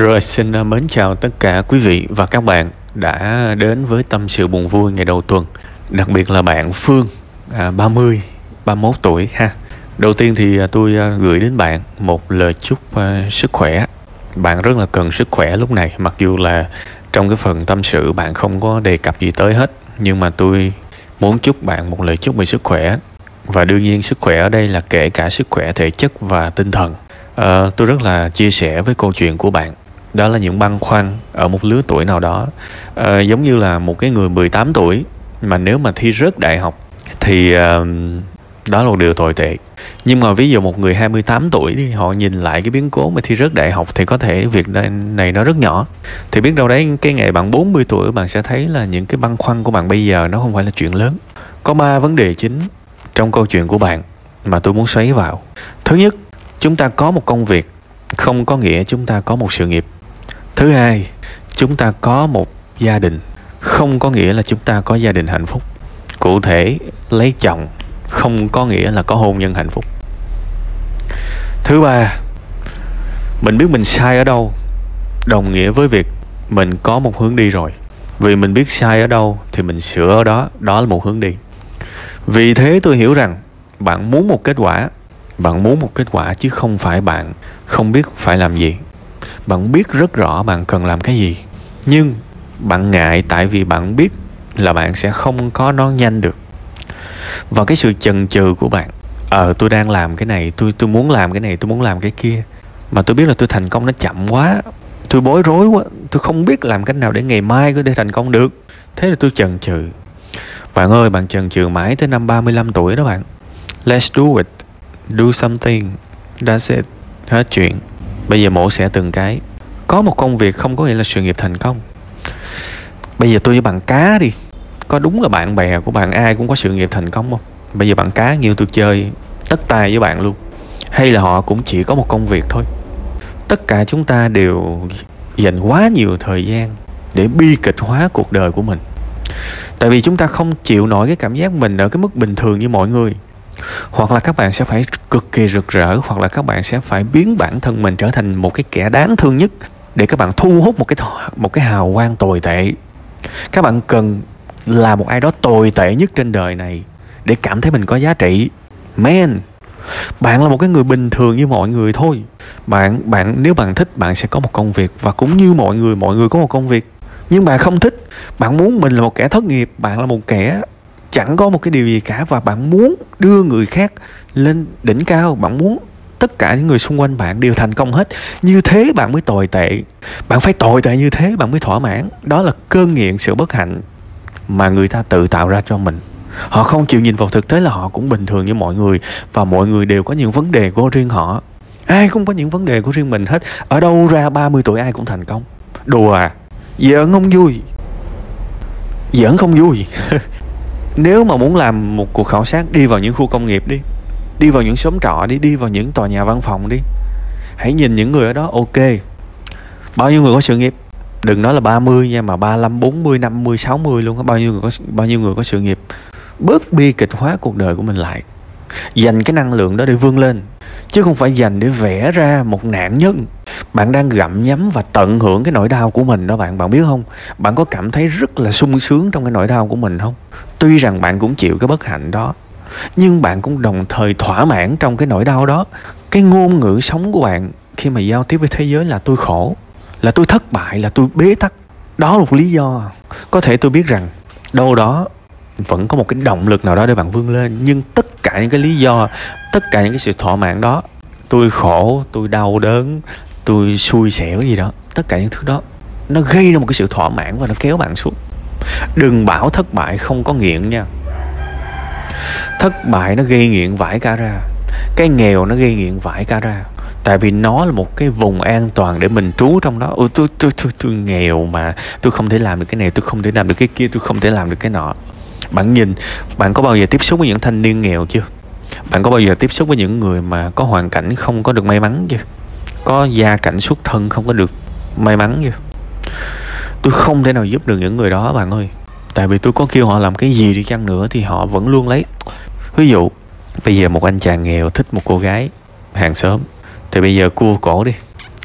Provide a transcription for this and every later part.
Rồi xin à, mến chào tất cả quý vị và các bạn đã đến với tâm sự buồn vui ngày đầu tuần Đặc biệt là bạn Phương à, 30, 31 tuổi ha. Đầu tiên thì à, tôi à, gửi đến bạn một lời chúc uh, sức khỏe. Bạn rất là cần sức khỏe lúc này Mặc dù là trong cái phần tâm sự bạn không có đề cập gì tới hết Nhưng mà tôi muốn chúc bạn một lời chúc về sức khỏe. Và đương nhiên sức khỏe ở đây là kể cả sức khỏe thể chất và tinh thần. Uh, Tôi rất là chia sẻ với câu chuyện của bạn đó là những băn khoăn ở một lứa tuổi nào đó. À, giống như là một cái người 18 tuổi mà nếu mà thi rớt đại học thì uh, đó là một điều tồi tệ. Nhưng mà ví dụ một người 28 tuổi đi họ nhìn lại cái biến cố mà thi rớt đại học thì có thể việc này nó rất nhỏ. Thì biết đâu đấy cái ngày bạn 40 tuổi bạn sẽ thấy là những cái băn khoăn của bạn bây giờ nó không phải là chuyện lớn. Có ba vấn đề chính trong câu chuyện của bạn mà tôi muốn xoáy vào. Thứ nhất chúng ta có một công việc không có nghĩa chúng ta có một sự nghiệp thứ hai, chúng ta có một gia đình. Không có nghĩa là chúng ta có gia đình hạnh phúc. Cụ thể, lấy chồng không có nghĩa là có hôn nhân hạnh phúc. Thứ ba, mình biết mình sai ở đâu, đồng nghĩa với việc mình có một hướng đi rồi. Vì mình biết sai ở đâu thì mình sửa ở đó đó là một hướng đi. Vì thế tôi hiểu rằng bạn muốn một kết quả, bạn muốn một kết quả chứ không phải bạn không biết phải làm gì bạn biết rất rõ bạn cần làm cái gì. Nhưng bạn ngại tại vì bạn biết là bạn sẽ không có nó nhanh được. Và cái sự chần chừ của bạn ờ tôi đang làm cái này, tôi tôi muốn làm cái này, tôi muốn làm cái kia. Mà tôi biết là tôi thành công nó chậm quá, tôi bối rối quá, tôi không biết làm cách nào để ngày mai có thể thành công được. Thế là tôi chần chừ. Bạn ơi, bạn chần chừ mãi tới năm 35 tuổi đó bạn. Let's do it. Do something. That's it. Hết chuyện bây giờ mổ sẽ từng cái. Có một công việc không có nghĩa là sự nghiệp thành công. Bây giờ tôi với bạn cá đi. Có đúng là bạn bè của bạn, ai cũng có sự nghiệp thành công không? Bây giờ bạn cá nhiều tôi chơi, tất tài với bạn luôn. Hay là họ cũng chỉ có một công việc thôi. Tất cả chúng ta đều dành quá nhiều thời gian để bi kịch hóa cuộc đời của mình. Tại vì chúng ta không chịu nổi cái cảm giác mình ở cái mức bình thường như mọi người hoặc là các bạn sẽ phải cực kỳ rực rỡ, hoặc là các bạn sẽ phải biến bản thân mình trở thành một cái kẻ đáng thương nhất để các bạn thu hút một cái một cái hào quang tồi tệ. Các bạn cần là một ai đó tồi tệ nhất trên đời này để cảm thấy mình có giá trị. Man, bạn là một cái người bình thường như mọi người thôi. Bạn bạn, nếu bạn thích, bạn sẽ có một công việc và cũng như mọi người mọi người có một công việc. Nhưng bạn không thích, bạn muốn mình là một kẻ thất nghiệp, bạn là một kẻ chẳng có một cái điều gì cả và bạn muốn đưa người khác lên đỉnh cao, bạn muốn tất cả những người xung quanh bạn đều thành công hết. Như thế bạn mới tồi tệ. Bạn phải tồi tệ như thế bạn mới thỏa mãn. Đó là cơn nghiện, sự bất hạnh mà người ta tự tạo ra cho mình. Họ không chịu nhìn vào thực tế là họ cũng bình thường như mọi người và mọi người đều có những vấn đề của riêng họ. Ai cũng có những vấn đề của riêng mình hết. Ở đâu ra 30 tuổi ai cũng thành công. Đùa à? Giỡn không vui. Giỡn không vui. nếu mà muốn làm một cuộc khảo sát đi vào những khu công nghiệp đi. Đi vào những xóm trọ đi đi vào những tòa nhà văn phòng đi. Hãy nhìn những người ở đó ok. Bao nhiêu người có sự nghiệp? Đừng nói là 30 nha mà 35, 40, 50, 60 luôn có bao nhiêu người có bao nhiêu người có sự nghiệp? Bớt bi kịch hóa cuộc đời của mình lại. Dành cái năng lượng đó để vươn lên. Chứ không phải dành để vẽ ra một nạn nhân bạn đang gặm nhấm và tận hưởng cái nỗi đau của mình đó bạn bạn biết không? Bạn có cảm thấy rất là sung sướng trong cái nỗi đau của mình không? Tuy rằng bạn cũng chịu cái bất hạnh đó, nhưng bạn cũng đồng thời thỏa mãn trong cái nỗi đau đó. Cái ngôn ngữ sống của bạn khi mà giao tiếp với thế giới là tôi khổ, là tôi thất bại, là tôi bế tắc. Đó là một lý do. Có thể tôi biết rằng đâu đó vẫn có một cái động lực nào đó để bạn vươn lên, nhưng tất cả những cái lý do, tất cả những cái sự thỏa mãn đó, tôi khổ, tôi đau đớn tôi xui xẻo gì đó, tất cả những thứ đó, nó gây ra một cái sự thỏa mãn và nó kéo bạn xuống. Đừng bảo thất bại không có nghiện nha. Thất bại nó gây nghiện vải cả ra, cái nghèo nó gây nghiện vải cả ra. Tại vì nó là một cái vùng an toàn để mình trú trong đó. Ôi tôi tôi tôi tôi nghèo mà, tôi không thể làm được cái này, tôi không thể làm được cái kia, tôi không thể làm được cái nọ. Bạn nhìn, bạn có bao giờ tiếp xúc với những thanh niên nghèo chưa? Bạn có bao giờ tiếp xúc với những người mà có hoàn cảnh không có được may mắn chưa? Có gia cảnh xuất thân không có được may mắn gì. tôi không thể nào giúp được những người đó, bạn ơi. Tại vì tôi có kêu họ làm cái gì đi chăng nữa thì họ vẫn luôn lấy. Ví dụ, bây giờ một anh chàng nghèo thích một cô gái hàng xóm, thì bây giờ cua cổ đi,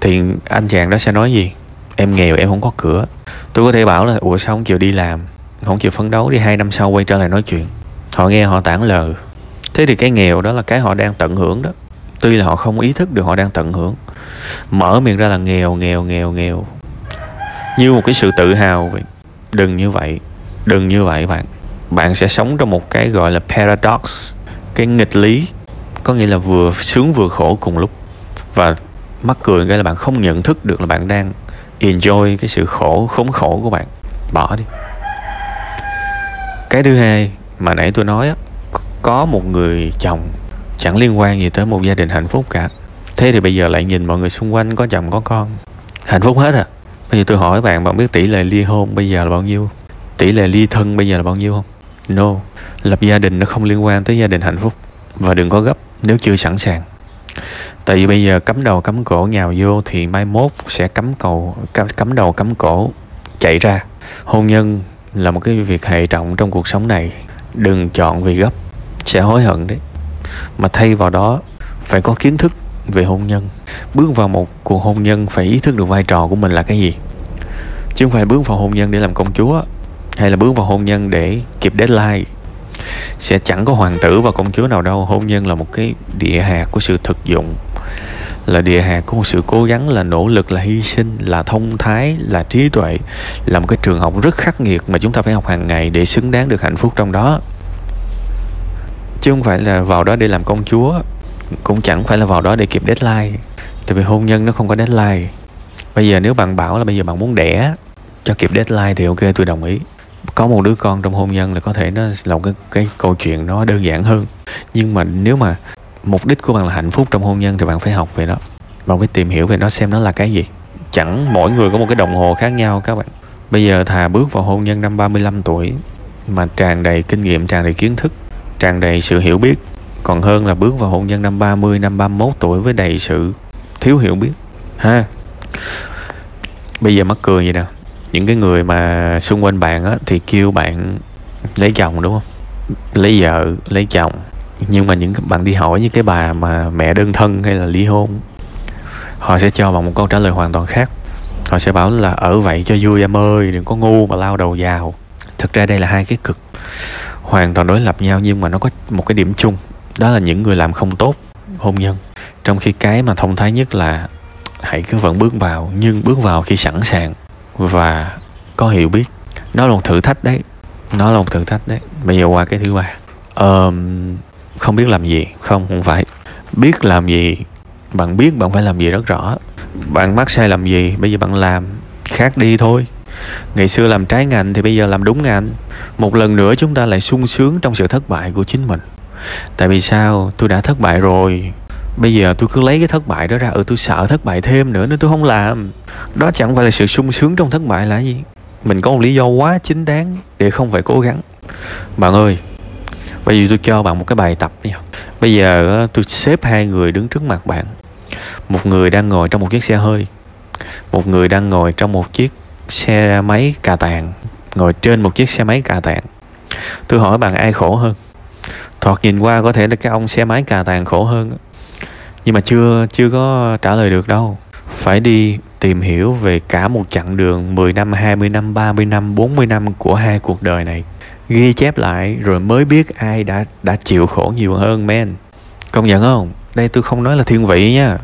thì anh chàng đó sẽ nói gì? Em nghèo, em không có cửa. Tôi có thể bảo là, ủa, sao không chịu đi làm? Không chịu phấn đấu đi, hai năm sau quay trở lại nói chuyện. Họ nghe họ tản lờ thế thì cái nghèo đó là cái họ đang tận hưởng đó tuy là họ không ý thức được họ đang tận hưởng. Mở miệng ra là nghèo nghèo nghèo nghèo. Như một cái sự tự hào vậy. Đừng như vậy, đừng như vậy bạn. Bạn sẽ sống trong một cái gọi là paradox. Cái nghịch lý, có nghĩa là vừa sướng vừa khổ cùng lúc. Và mắc cười cái là bạn không nhận thức được là bạn đang enjoy cái sự khổ, khốn khổ của bạn. Bỏ đi. Cái thứ hai mà nãy tôi nói á, có một người chồng chẳng liên quan gì tới một gia đình hạnh phúc cả. Thế thì bây giờ lại nhìn mọi người xung quanh có chồng, có con. Hạnh phúc hết à? Bây giờ tôi hỏi bạn bạn biết tỷ lệ ly hôn bây giờ là bao nhiêu? Tỷ lệ ly thân bây giờ là bao nhiêu không? No. Lập gia đình nó không liên quan tới gia đình hạnh phúc. Và đừng có gấp, nếu chưa sẵn sàng. Tại vì bây giờ cắm đầu cắm cổ, nhào vô thì mai mốt sẽ cắm cầu, cắm đầu cắm cổ chạy ra. Hôn nhân là một cái việc hệ trọng trong cuộc sống này. Đừng chọn vì gấp, sẽ hối hận đấy mà thay vào đó phải có kiến thức về hôn nhân. Bước vào một cuộc hôn nhân phải ý thức được vai trò của mình là cái gì. Chứ không phải bước vào hôn nhân để làm công chúa, hay là bước vào hôn nhân để kịp deadline. Sẽ chẳng có hoàng tử và công chúa nào đâu. Hôn nhân là một cái địa hạt của sự thực dụng, là địa hạt của một sự cố gắng, là nỗ lực, là hy sinh, là thông thái, là trí tuệ. Là một cái trường học rất khắc nghiệt mà chúng ta phải học hàng ngày để xứng đáng được hạnh phúc trong đó chứ không phải là vào đó để làm công chúa cũng chẳng phải là vào đó để kịp deadline. Tại vì hôn nhân nó không có deadline. Bây giờ nếu bạn bảo là bây giờ bạn muốn đẻ cho kịp deadline thì ok tôi đồng ý. Có một đứa con trong hôn nhân là có thể nó là một cái, cái câu chuyện nó đơn giản hơn. Nhưng mà nếu mà mục đích của bạn là hạnh phúc trong hôn nhân thì bạn phải học về nó. Bạn phải tìm hiểu về nó xem nó là cái gì. Chẳng mỗi người có một cái đồng hồ khác nhau các bạn. Bây giờ thà bước vào hôn nhân năm 35 tuổi mà tràn đầy kinh nghiệm tràn đầy kiến thức tràn đầy sự hiểu biết. Còn hơn là bước vào hôn nhân năm 30 năm 31 tuổi với đầy sự thiếu hiểu biết. Ha. Bây giờ mắc cười vậy nè. Những cái người mà xung quanh bạn á, thì kêu bạn lấy chồng, đúng không? Lấy vợ, lấy chồng. Nhưng mà những bạn đi hỏi những cái bà mà mẹ đơn thân hay là ly hôn, họ sẽ cho bạn một câu trả lời hoàn toàn khác. Họ sẽ bảo là ở vậy cho vui em ơi, đừng có ngu mà lao đầu vào. Thực ra đây là hai cái cực hoàn toàn đối lập nhau nhưng mà nó có một cái điểm chung đó là những người làm không tốt hôn nhân. Trong khi cái mà thông thái nhất là hãy cứ vẫn bước vào nhưng bước vào khi sẵn sàng và có hiểu biết. Nó là một thử thách đấy nó là một thử thách đấy. Bây giờ qua cái thứ ba. Um, không biết làm gì không không phải. Biết làm gì bạn biết bạn phải làm gì rất rõ. Bạn mắc sai làm gì bây giờ bạn làm khác đi thôi ngày xưa làm trái ngành thì bây giờ làm đúng ngành. Một lần nữa chúng ta lại sung sướng trong sự thất bại của chính mình. Tại vì sao? Tôi đã thất bại rồi. Bây giờ tôi cứ lấy cái thất bại đó ra. Ừ tôi sợ thất bại thêm nữa nên tôi không làm. Đó chẳng phải là sự sung sướng trong thất bại là gì? Mình có một lý do quá chính đáng để không phải cố gắng. Bạn ơi, bây giờ tôi cho bạn một cái bài tập nha bây giờ tôi xếp hai người đứng trước mặt bạn. Một người đang ngồi trong một chiếc xe hơi. Một người đang ngồi trong một chiếc xe máy cà tàng ngồi trên một chiếc xe máy cà tàng tôi hỏi bạn ai khổ hơn thoạt nhìn qua có thể là cái ông xe máy cà tàng khổ hơn nhưng mà chưa chưa có trả lời được đâu phải đi tìm hiểu về cả một chặng đường 10 năm, 20 năm, 30 năm, 40 năm của hai cuộc đời này. Ghi chép lại rồi mới biết ai đã đã chịu khổ nhiều hơn men. Công nhận không? Đây tôi không nói là thiên vị nha.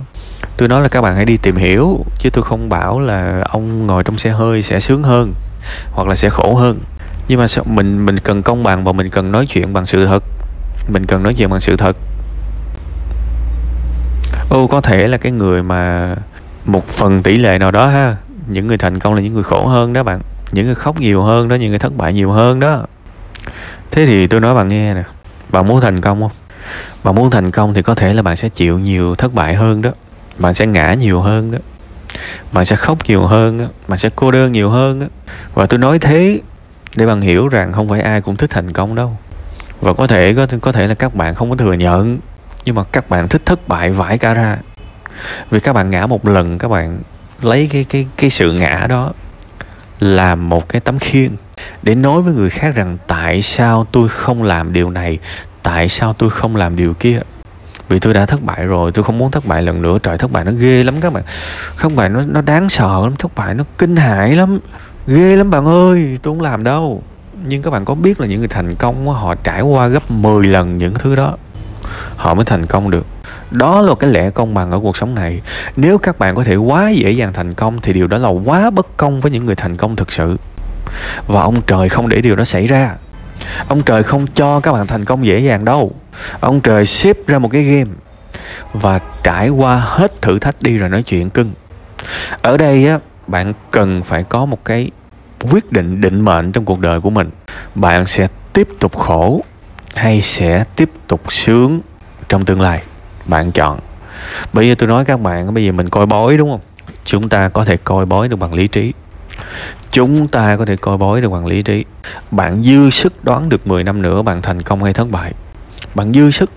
Tôi nói là các bạn hãy đi tìm hiểu, chứ tôi không bảo là ông ngồi trong xe hơi sẽ sướng hơn, hoặc là sẽ khổ hơn. Nhưng mà mình mình cần công bằng và mình cần nói chuyện bằng sự thật. Mình cần nói chuyện bằng sự thật. Ô, có thể là cái người mà một phần tỷ lệ nào đó ha. Những người thành công là những người khổ hơn đó bạn. Những người khóc nhiều hơn đó, những người thất bại nhiều hơn đó. Thế thì tôi nói bạn nghe nè. Bạn muốn thành công không? Bạn muốn thành công thì có thể là bạn sẽ chịu nhiều thất bại hơn đó bạn sẽ ngã nhiều hơn đó bạn sẽ khóc nhiều hơn đó. bạn sẽ cô đơn nhiều hơn đó. và tôi nói thế để bạn hiểu rằng không phải ai cũng thích thành công đâu và có thể, có có thể là các bạn không có thừa nhận, nhưng mà các bạn thích thất bại vãi cả ra vì các bạn ngã một lần, các bạn lấy cái cái cái sự ngã đó làm một cái tấm khiên để nói với người khác rằng tại sao tôi không làm điều này, tại sao tôi không làm điều kia vì tôi đã thất bại rồi, tôi không muốn thất bại lần nữa. Trời, thất bại nó ghê lắm các bạn. Thất bại nó nó đáng sợ lắm, thất bại nó kinh hãi lắm. Ghê lắm bạn ơi, tôi không làm đâu. Nhưng các bạn có biết là những người thành công họ trải qua gấp 10 lần những thứ đó. Họ mới thành công được. Đó là cái lẽ công bằng ở cuộc sống này. Nếu các bạn có thể quá dễ dàng thành công, thì điều đó là quá bất công với những người thành công thực sự. Và ông trời, không để điều đó xảy ra ông trời không cho các bạn thành công dễ dàng đâu. Ông trời xếp ra một cái game và trải qua hết thử thách đi rồi nói chuyện cưng. Ở đây á, bạn cần phải có một cái quyết định định mệnh trong cuộc đời của mình. Bạn sẽ tiếp tục khổ hay sẽ tiếp tục sướng trong tương lai? Bạn chọn. Bây giờ tôi nói các bạn, bây giờ mình coi bói đúng không? Chúng ta có thể coi bói được bằng lý trí chúng ta có thể coi bói được bằng lý trí. Bạn dư sức đoán được 10 năm nữa bạn thành công hay thất bại. Bạn dư sức.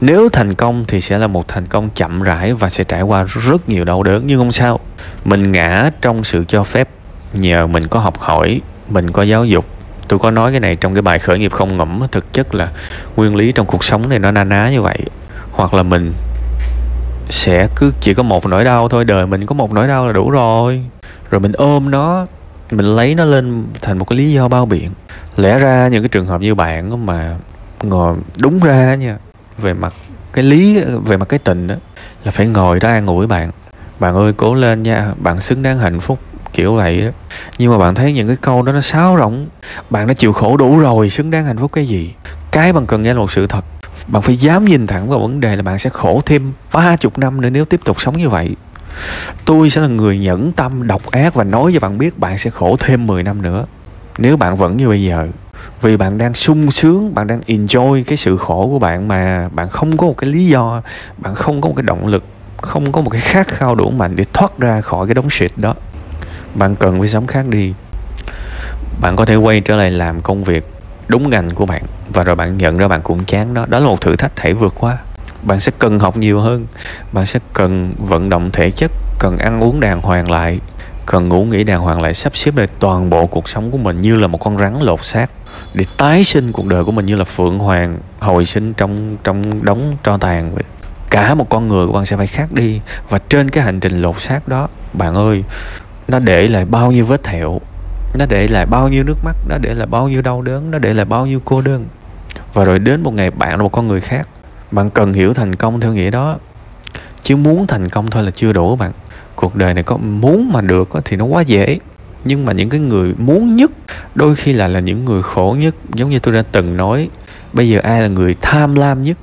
Nếu thành công thì sẽ là một thành công chậm rãi và sẽ trải qua rất nhiều đau đớn, nhưng không sao. Mình ngã trong sự cho phép, nhờ mình có học hỏi, mình có giáo dục. Tôi có nói cái này trong cái bài khởi nghiệp không ngẫm, thực chất là nguyên lý trong cuộc sống này nó na ná như vậy. Hoặc là mình sẽ cứ chỉ có một nỗi đau thôi, đời mình có một nỗi đau là đủ rồi rồi mình ôm nó, mình lấy nó lên thành một cái lý do bao biện. Lẽ ra những cái trường hợp như bạn mà ngồi đúng ra nha, về mặt cái lý, về mặt cái tình đó là phải ngồi đó an ủi bạn. Bạn ơi, cố lên nha, bạn xứng đáng hạnh phúc, kiểu vậy đó nhưng mà bạn thấy những cái câu đó nó sáo rỗng. Bạn đã chịu khổ đủ rồi, xứng đáng hạnh phúc cái gì? Cái bạn cần nghe là một sự thật. Bạn phải dám nhìn thẳng vào vấn đề là bạn sẽ khổ thêm ba chục năm nữa nếu tiếp tục sống như vậy tôi sẽ là người nhẫn tâm, độc ác và nói cho bạn biết bạn sẽ khổ thêm 10 năm nữa. Nếu bạn vẫn như bây giờ, vì bạn đang sung sướng, bạn đang enjoy cái sự khổ của bạn mà bạn không có một cái lý do, bạn không có một cái động lực, không có một cái khát khao đủ mạnh để thoát ra khỏi cái đống shit đó. Bạn cần phải sống khác đi. Bạn có thể quay trở lại làm công việc đúng ngành của bạn và rồi bạn nhận ra bạn cũng chán đó. Đó là một thử thách thể vượt qua bạn sẽ cần học nhiều hơn. Bạn sẽ cần vận động thể chất, cần ăn uống đàng hoàng lại, cần ngủ nghỉ đàng hoàng lại, sắp xếp lại toàn bộ cuộc sống của mình như là một con rắn lột xác để tái sinh cuộc đời của mình như là phượng hoàng hồi sinh trong trong đống tro tàn vậy. Cả một con người của bạn sẽ phải khác đi và trên cái hành trình lột xác đó, bạn ơi, nó để lại bao nhiêu vết thẹo, nó để lại bao nhiêu nước mắt, nó để lại bao nhiêu đau đớn, nó để lại bao nhiêu cô đơn. Và rồi đến một ngày bạn là một con người khác bạn cần hiểu thành công theo nghĩa đó. Chứ muốn thành công thôi là chưa đủ bạn. Cuộc đời này có muốn mà được thì nó quá dễ. Nhưng mà những cái người muốn nhất, đôi khi là là những người khổ nhất. Giống như tôi đã từng nói, bây giờ ai là người tham lam nhất?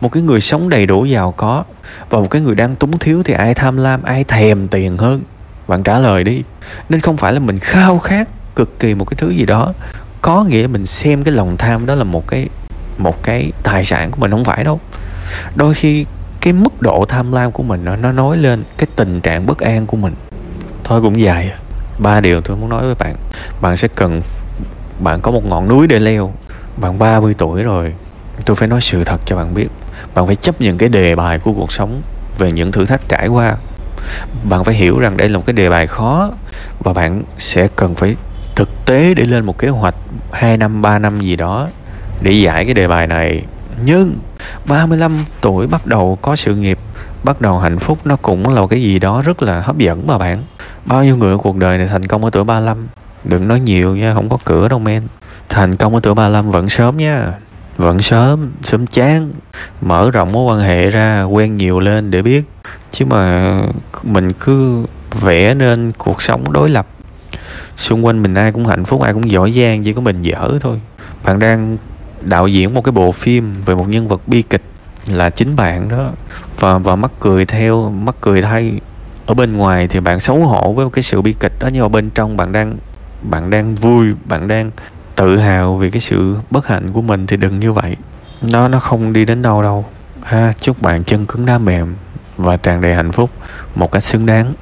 Một cái người sống đầy đủ giàu có và một cái người đang túng thiếu thì ai tham lam, ai thèm tiền hơn? Bạn trả lời đi. Nên không phải là mình khao khát cực kỳ một cái thứ gì đó. Có nghĩa mình xem cái lòng tham đó là một cái một cái tài sản của mình không phải đâu. Đôi khi cái mức độ tham lam của mình nó nó nói lên cái tình trạng bất an của mình. Thôi cũng dài à. ba điều tôi muốn nói với bạn. Bạn sẽ cần bạn có một ngọn núi để leo. Bạn 30 tuổi rồi tôi phải nói sự thật cho bạn biết. Bạn phải chấp nhận cái đề bài của cuộc sống về những thử thách trải qua. Bạn phải hiểu rằng đây là một cái đề bài khó và bạn sẽ cần phải thực tế để lên một kế hoạch 2 năm 3 năm gì đó để giải cái đề bài này. Nhưng 35 tuổi bắt đầu có sự nghiệp, bắt đầu hạnh phúc nó cũng là một cái gì đó rất là hấp dẫn mà bạn. Bao nhiêu người ở cuộc đời này thành công ở tuổi 35 đừng nói nhiều nha, không có cửa đâu men. Thành công ở tuổi 35 vẫn sớm nha. Vẫn sớm sớm chán. Mở rộng mối quan hệ ra, quen nhiều lên để biết. Chứ mà mình cứ vẽ nên cuộc sống đối lập. Xung quanh mình ai cũng hạnh phúc, ai cũng giỏi giang, chỉ có mình dở thôi. Bạn đang đạo diễn một cái bộ phim về một nhân vật bi kịch là chính bạn đó. Và và mắc cười theo, mắc cười thay, ở bên ngoài thì bạn xấu hổ với cái sự bi kịch đó, nhưng mà bên trong bạn đang bạn đang vui, bạn đang tự hào vì cái sự bất hạnh của mình thì đừng như vậy. Nó nó không đi đến đâu đâu. Ha, chúc bạn chân cứng đá mềm và tràn đầy hạnh phúc một cách xứng đáng.